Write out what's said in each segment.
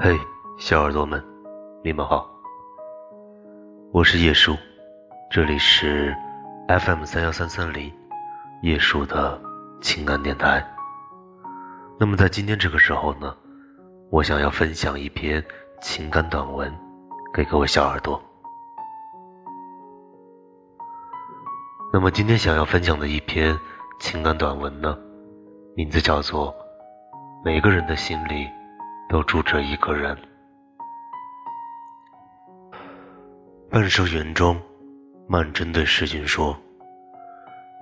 嘿，小耳朵们，你们好，我是叶叔，这里是 FM 三幺三三零叶叔的情感电台。那么在今天这个时候呢，我想要分享一篇情感短文给各位小耳朵。那么今天想要分享的一篇情感短文呢，名字叫做《每个人的心里》。都住着一个人。半生缘中，曼桢对世君说：“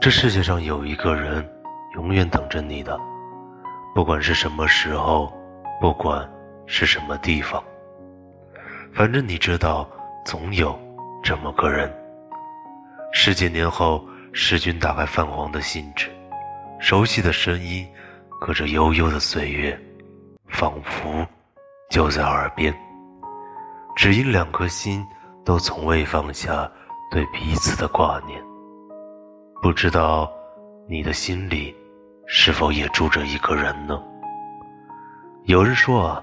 这世界上有一个人，永远等着你的，不管是什么时候，不管是什么地方，反正你知道，总有这么个人。”十几年后，世君打开泛黄的信纸，熟悉的声音，隔着悠悠的岁月。仿佛就在耳边，只因两颗心都从未放下对彼此的挂念。不知道你的心里是否也住着一个人呢？有人说啊，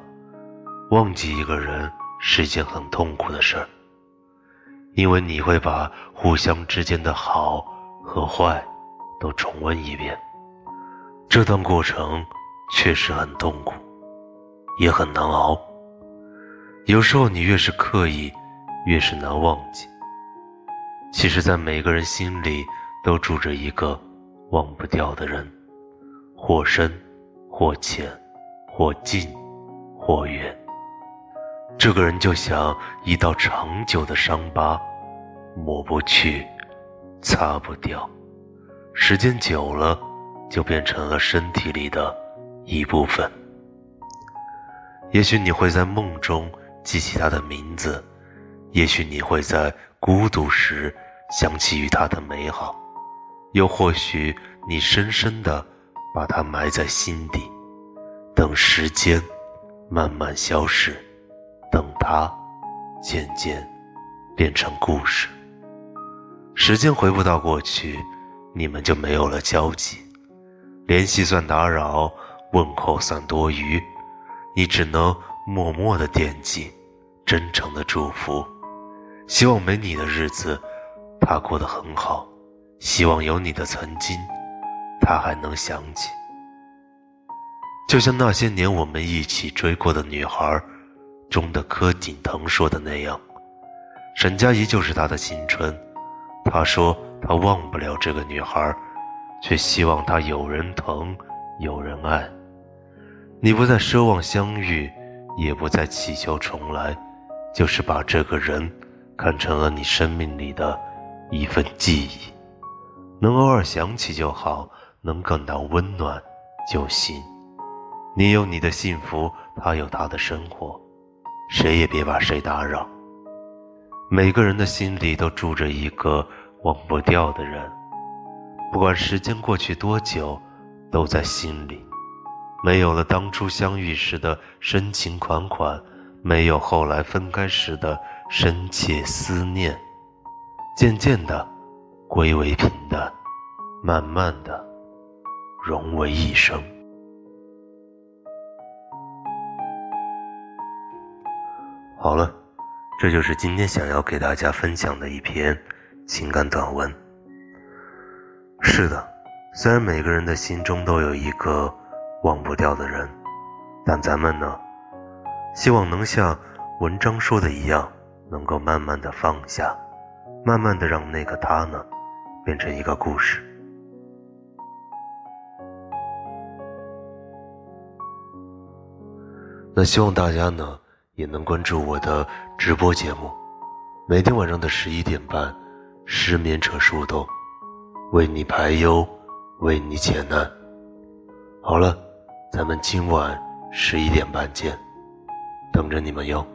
忘记一个人是一件很痛苦的事儿，因为你会把互相之间的好和坏都重温一遍，这段过程确实很痛苦。也很难熬。有时候你越是刻意，越是难忘记。其实，在每个人心里都住着一个忘不掉的人，或深，或浅，或近，或远。这个人就像一道长久的伤疤，抹不去，擦不掉。时间久了，就变成了身体里的一部分。也许你会在梦中记起他的名字，也许你会在孤独时想起与他的美好，又或许你深深的把他埋在心底，等时间慢慢消逝，等他渐渐变成故事。时间回不到过去，你们就没有了交集，联系算打扰，问候算多余。你只能默默的惦记，真诚的祝福，希望没你的日子，他过得很好；希望有你的曾经，他还能想起。就像那些年我们一起追过的女孩中的柯景腾说的那样，沈佳宜就是他的青春。他说他忘不了这个女孩，却希望她有人疼，有人爱。你不再奢望相遇，也不再祈求重来，就是把这个人看成了你生命里的一份记忆，能偶尔想起就好，能感到温暖就行。你有你的幸福，他有他的生活，谁也别把谁打扰。每个人的心里都住着一个忘不掉的人，不管时间过去多久，都在心里。没有了当初相遇时的深情款款，没有后来分开时的深切思念，渐渐的归为平淡，慢慢的融为一生。好了，这就是今天想要给大家分享的一篇情感短文。是的，虽然每个人的心中都有一个。忘不掉的人，但咱们呢？希望能像文章说的一样，能够慢慢的放下，慢慢的让那个他呢，变成一个故事。那希望大家呢，也能关注我的直播节目，每天晚上的十一点半，失眠者树洞，为你排忧，为你解难。好了。咱们今晚十一点半见，等着你们哟。